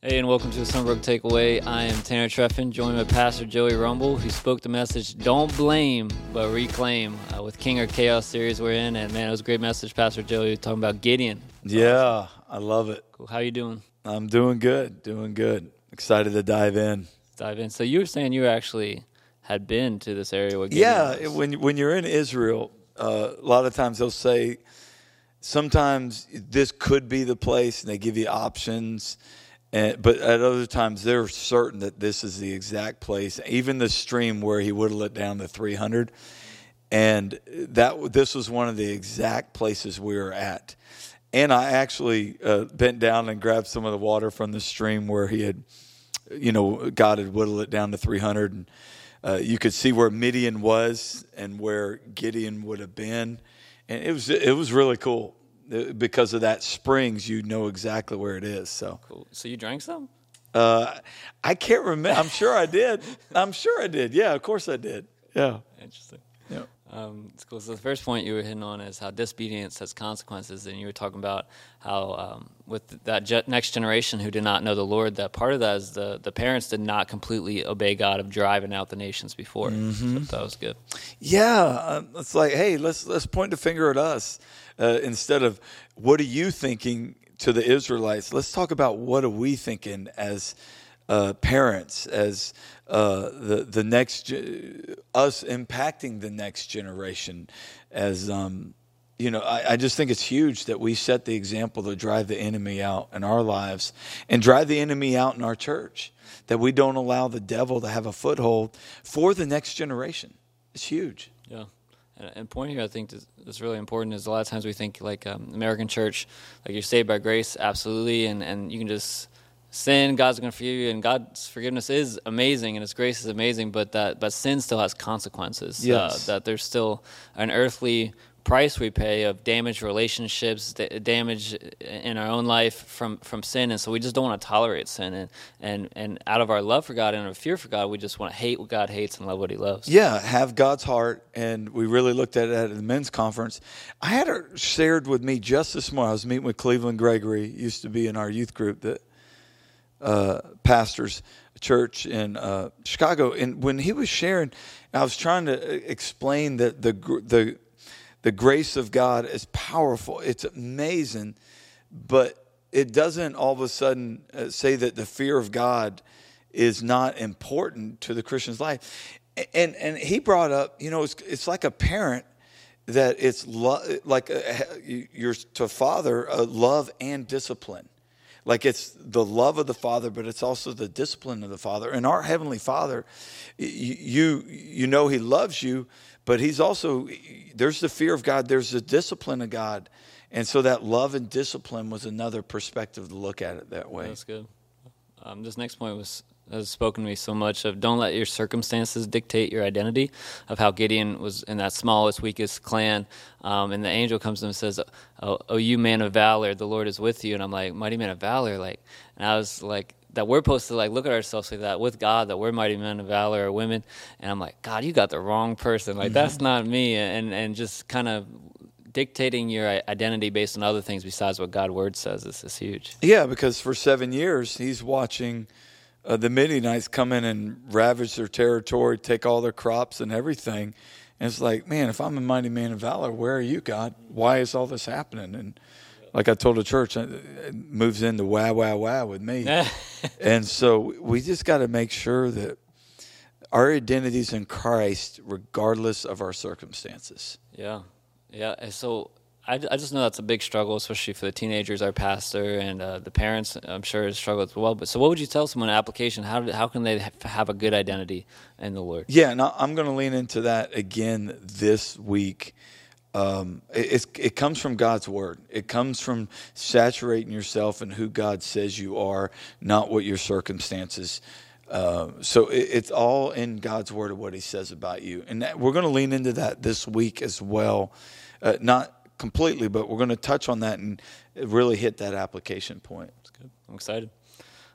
Hey, and welcome to the Sunbrook Takeaway. I am Tanner Treffin, joined by Pastor Joey Rumble, who spoke the message "Don't blame, but reclaim" uh, with King or Chaos series we're in. And man, it was a great message, Pastor Joey, talking about Gideon. Yeah, I love it. Cool. How you doing? I'm doing good, doing good. Excited to dive in. Dive in. So you were saying you actually had been to this area with yeah. When when you're in Israel, uh, a lot of times they'll say, sometimes this could be the place, and they give you options and, but at other times, they're certain that this is the exact place. Even the stream where he whittled it down to 300, and that this was one of the exact places we were at. And I actually uh, bent down and grabbed some of the water from the stream where he had, you know, God had whittled it down to 300. And uh, you could see where Midian was and where Gideon would have been, and it was it was really cool because of that springs, you know exactly where it is. So, cool. so you drank some? Uh, I can't remember. I'm sure I did. I'm sure I did. Yeah, of course I did. Yeah. Interesting. Yeah. Um, it's cool. So the first point you were hitting on is how disobedience has consequences, and you were talking about how um, with that next generation who did not know the Lord, that part of that is the the parents did not completely obey God of driving out the nations before. Mm-hmm. So that was good. Yeah, uh, it's like, hey, let's let's point the finger at us uh, instead of what are you thinking to the Israelites. Let's talk about what are we thinking as uh, parents, as uh, the the next us impacting the next generation, as um, you know, I, I, just think it's huge that we set the example to drive the enemy out in our lives and drive the enemy out in our church. That we don't allow the devil to have a foothold for the next generation. It's huge. Yeah. And point here, I think that's really important. Is a lot of times we think like um, American church, like you're saved by grace, absolutely, and and you can just sin, God's going to forgive you, and God's forgiveness is amazing, and His grace is amazing. But that but sin still has consequences. Uh, yes. Uh, that there's still an earthly price we pay of damaged relationships, damage in our own life from, from sin, and so we just don't want to tolerate sin. And, and and out of our love for God and our fear for God, we just want to hate what God hates and love what He loves. Yeah, have God's heart, and we really looked at it at the men's conference. I had her shared with me just this morning. I was meeting with Cleveland Gregory, used to be in our youth group that uh, pastors church in uh, Chicago, and when he was sharing, I was trying to uh, explain that the the the grace of God is powerful. It's amazing, but it doesn't all of a sudden uh, say that the fear of God is not important to the Christian's life. And and he brought up, you know, it's, it's like a parent that it's lo- like a, you're to father a love and discipline. Like it's the love of the Father, but it's also the discipline of the Father. And our Heavenly Father, you you know He loves you, but he's also there's the fear of God, there's the discipline of God. And so that love and discipline was another perspective to look at it that way. That's good. Um, this next point was has spoken to me so much of don't let your circumstances dictate your identity of how gideon was in that smallest weakest clan um, and the angel comes to him and says oh, oh, you man of valor the lord is with you and i'm like mighty man of valor like and i was like that we're supposed to like look at ourselves like that with God, that we're mighty men of valor or women. And I'm like, God, you got the wrong person. Like mm-hmm. that's not me. And and just kind of dictating your identity based on other things besides what God's word says is, is huge. Yeah, because for seven years he's watching uh, the Midianites come in and ravage their territory, take all their crops and everything. And it's like, man, if I'm a mighty man of valor, where are you, God? Why is all this happening? And like I told the church, uh, it moves into wow, wow, wow with me. and so we just got to make sure that our identity is in Christ, regardless of our circumstances. Yeah, yeah. And so I, I just know that's a big struggle, especially for the teenagers, our pastor, and uh, the parents. I'm sure struggle as well. But so, what would you tell someone in application? How how can they have a good identity in the Lord? Yeah, and I'm going to lean into that again this week um, it, it comes from God's word. It comes from saturating yourself in who God says you are, not what your circumstances. Uh, so it, it's all in God's word of what He says about you, and that, we're going to lean into that this week as well. Uh, not completely, but we're going to touch on that and really hit that application point. That's good. I'm excited.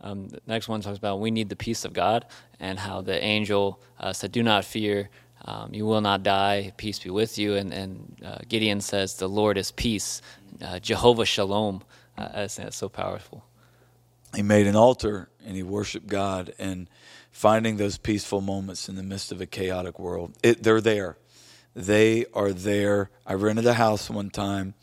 Um, the next one talks about we need the peace of God and how the angel uh, said, "Do not fear." Um, you will not die. Peace be with you. And, and uh, Gideon says, The Lord is peace. Uh, Jehovah Shalom. Uh, that's, that's so powerful. he made an altar and he worshiped God and finding those peaceful moments in the midst of a chaotic world. It, they're there. They are there. I rented a house one time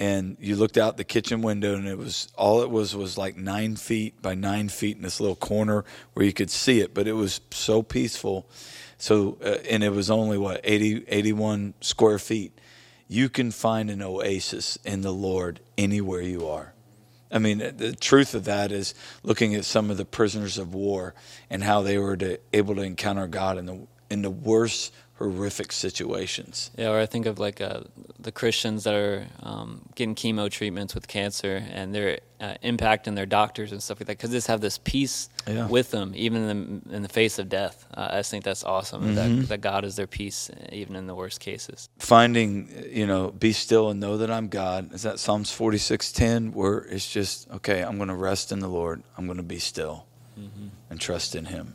and you looked out the kitchen window and it was all it was was like nine feet by nine feet in this little corner where you could see it but it was so peaceful. So uh, and it was only what 80 81 square feet. You can find an oasis in the lord anywhere you are. I mean, the truth of that is looking at some of the prisoners of war and how they were to, able to encounter God in the in the worst horrific situations. Yeah, or I think of like uh, the Christians that are um, getting chemo treatments with cancer and they're uh, impacting their doctors and stuff like that because they just have this peace yeah. with them, even in the, in the face of death. Uh, I just think that's awesome mm-hmm. that, that God is their peace, even in the worst cases. Finding, you know, be still and know that I'm God. Is that Psalms 46:10, where it's just okay. I'm going to rest in the Lord. I'm going to be still mm-hmm. and trust in Him.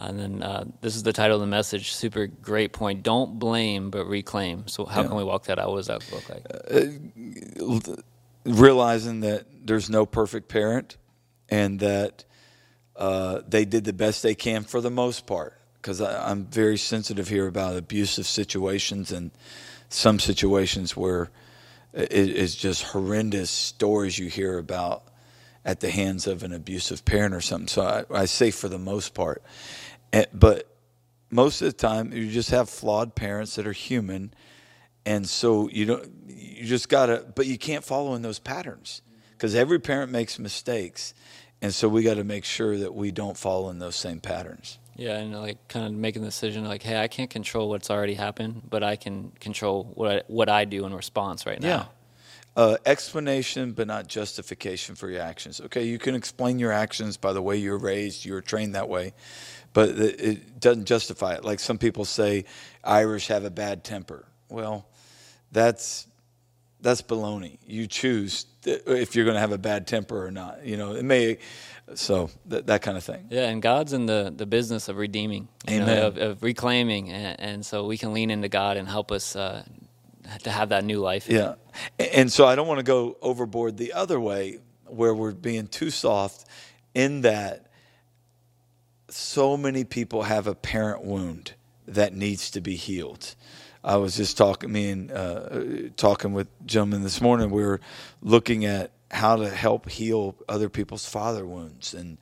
And then uh, this is the title of the message. Super great point. Don't blame, but reclaim. So how yeah. can we walk that out? What does that look like? Uh, realizing that there's no perfect parent, and that uh, they did the best they can for the most part. Because I'm very sensitive here about abusive situations and some situations where it is just horrendous stories you hear about at the hands of an abusive parent or something. So I, I say for the most part. And, but most of the time, you just have flawed parents that are human, and so you don't. You just gotta, but you can't follow in those patterns because every parent makes mistakes, and so we got to make sure that we don't follow in those same patterns. Yeah, and like kind of making the decision like, hey, I can't control what's already happened, but I can control what I, what I do in response right now. Yeah. Uh, explanation, but not justification for your actions. Okay, you can explain your actions by the way you're raised, you were trained that way, but it doesn't justify it. Like some people say, Irish have a bad temper. Well, that's that's baloney. You choose if you're going to have a bad temper or not. You know, it may. So that, that kind of thing. Yeah, and God's in the, the business of redeeming, Amen. Know, of, of, reclaiming, and, and, so we can lean into God and help us uh, to have that new life. Yeah, and so I don't want to go overboard the other way where we're being too soft in that so many people have a parent wound that needs to be healed. I was just talking, me and uh, talking with gentlemen this morning. We were looking at how to help heal other people's father wounds and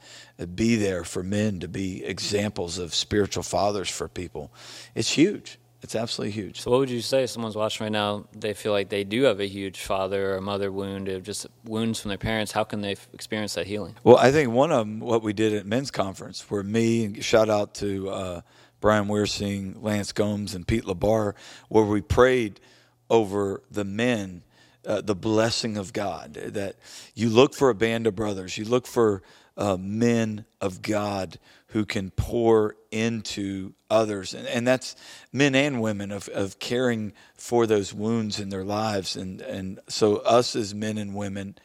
be there for men to be examples of spiritual fathers for people. It's huge. It's absolutely huge. So, what would you say if someone's watching right now? They feel like they do have a huge father or mother wound, or just wounds from their parents. How can they experience that healing? Well, I think one of them, what we did at men's conference, where me, shout out to uh, Brian Wearsing, Lance Gomes, and Pete Labar, where we prayed over the men. Uh, the blessing of God. That you look for a band of brothers, you look for uh, men of God who can pour into others. And, and that's men and women of, of caring for those wounds in their lives. And, and so, us as men and women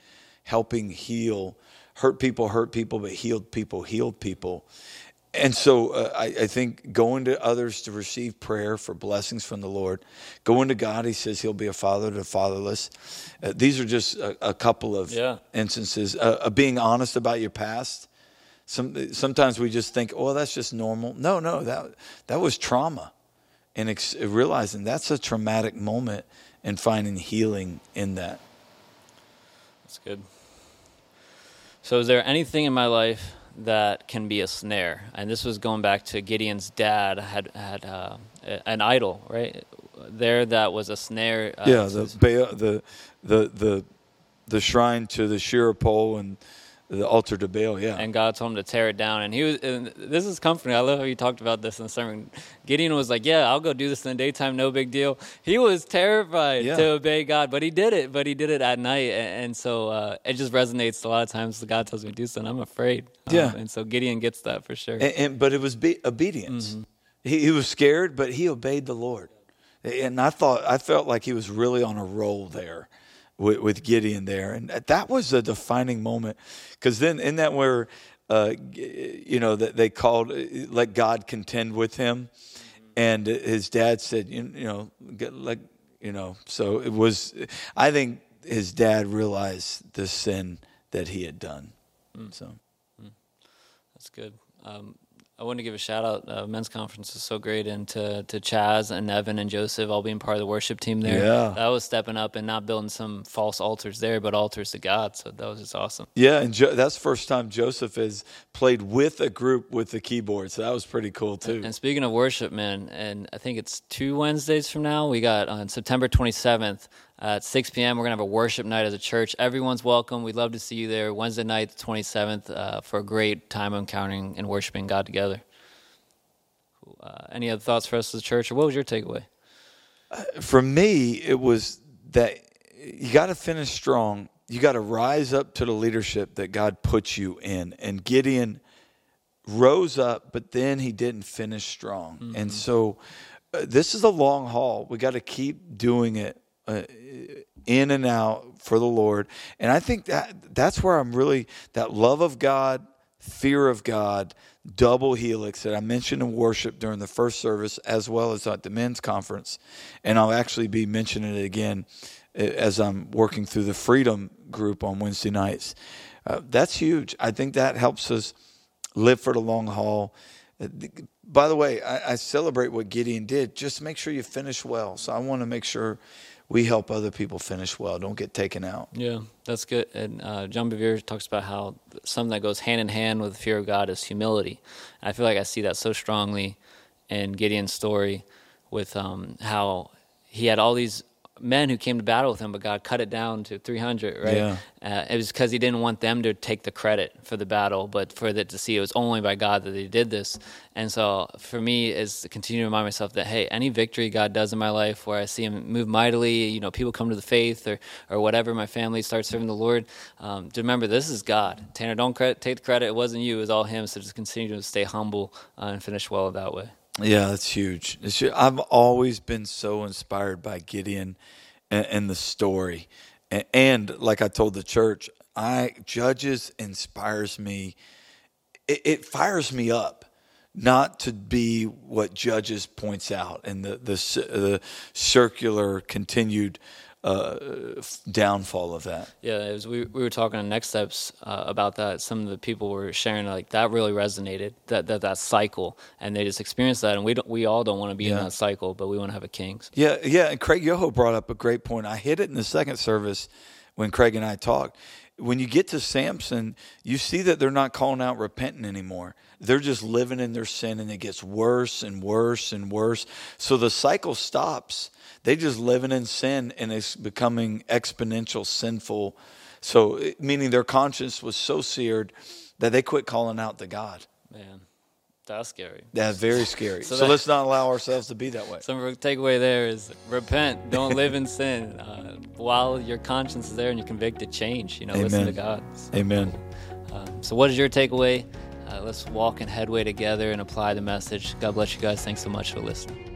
helping heal, hurt people, hurt people, but healed people, healed people. And so uh, I, I, think going to others to receive prayer for blessings from the Lord, going to God, He says He'll be a father to the fatherless. Uh, these are just a, a couple of yeah. instances uh, of being honest about your past some, sometimes we just think, oh, that's just normal. No, no, that, that was trauma. And ex- realizing that's a traumatic moment and finding healing in that. That's good. So, is there anything in my life that can be a snare? And this was going back to Gideon's dad had had uh, an idol, right? There, that was a snare. Uh, yeah, the, the the the the shrine to the Asherah pole and the altar to Baal, yeah. And God told him to tear it down. And he was, and this is comforting. I love how you talked about this in the sermon. Gideon was like, Yeah, I'll go do this in the daytime, no big deal. He was terrified yeah. to obey God, but he did it, but he did it at night. And, and so uh, it just resonates a lot of times. God tells me to do something, I'm afraid. Yeah. Um, and so Gideon gets that for sure. And, and but it was be- obedience. Mm-hmm. He, he was scared, but he obeyed the Lord. And I thought, I felt like he was really on a roll there with, with Gideon there, and that was a defining moment because then in that where uh, you know that they called let God contend with him, and his dad said you, you know get, like you know so it was I think his dad realized the sin that he had done. Mm. So That's good. Um, I want to give a shout out. Uh, men's conference is so great, and to, to Chaz and Evan and Joseph all being part of the worship team there. Yeah. that was stepping up and not building some false altars there, but altars to God. So that was just awesome. yeah, and jo- that's the first time Joseph has played with a group with the keyboard. So that was pretty cool too. And speaking of worship, man, and I think it's two Wednesdays from now. We got on September 27th at 6 p.m. We're gonna have a worship night as a church. Everyone's welcome. We'd love to see you there Wednesday night, the 27th, uh, for a great time of encountering and worshiping God together. Cool. Uh, any other thoughts for us as a church, or what was your takeaway? for me, it was that you got to finish strong. You got to rise up to the leadership that God puts you in. And Gideon rose up, but then he didn't finish strong. And so uh, this is a long haul. We got to keep doing it uh, in and out for the Lord. And I think that that's where I'm really that love of God, fear of God, double helix that I mentioned in worship during the first service as well as at the men's conference. And I'll actually be mentioning it again uh, as I'm working through the freedom group on Wednesday nights. Uh, that's huge. I think that helps us live for the long haul. Uh, By the way, I, I celebrate what Gideon did. Just make sure you finish well. So I want to make sure we help other people finish well. Don't get taken out. Yeah, that's good. And uh, John Bevere talks about how something that goes hand in hand with fear of God is humility. I feel like I see that so strongly in Gideon's story with um, how he had all these men who came to battle with him, but God cut it down to 300, right? Yeah. Uh, it was because he didn't want them to take the credit for the battle, but for it to see it was only by God that they did this. And so for me is to continue to remind myself that, hey, any victory God does in my life where I see him move mightily, you know, people come to the faith or, or whatever, my family starts serving the Lord, um, to remember this is God. Tanner, don't credit, take the credit. It wasn't you, it was all him. So just continue to stay humble uh, and finish well that way. Yeah, that's huge. It's I've always been so inspired by Gideon and, and the story, and, and like I told the church, I Judges inspires me. It, it fires me up, not to be what Judges points out and the the the circular continued uh, downfall of that. Yeah, it was, we, we were talking on next steps uh, about that. Some of the people were sharing like that really resonated that that, that cycle, and they just experienced that. And we don't, we all don't want to be in that cycle, but we want to have a kings. Yeah, yeah. And Craig Yoho brought up a great point. I hit it in the second service when Craig and I talked. When you get to Samson, you see that they're not calling out repenting anymore. They're just living in their sin and it gets worse and worse and worse. So the cycle stops. They just living in sin and it's becoming exponential sinful. So meaning their conscience was so seared that they quit calling out to God. Man, that's scary. That's very scary. So so that- let's not allow ourselves to be that way. Some takeaway there is repent, don't live in sin. Uh, while your conscience is there and you're convicted, change. You know, listen to God. Amen. Um, so, what is your takeaway? Uh, let's walk in headway together and apply the message. God bless you guys. Thanks so much for listening.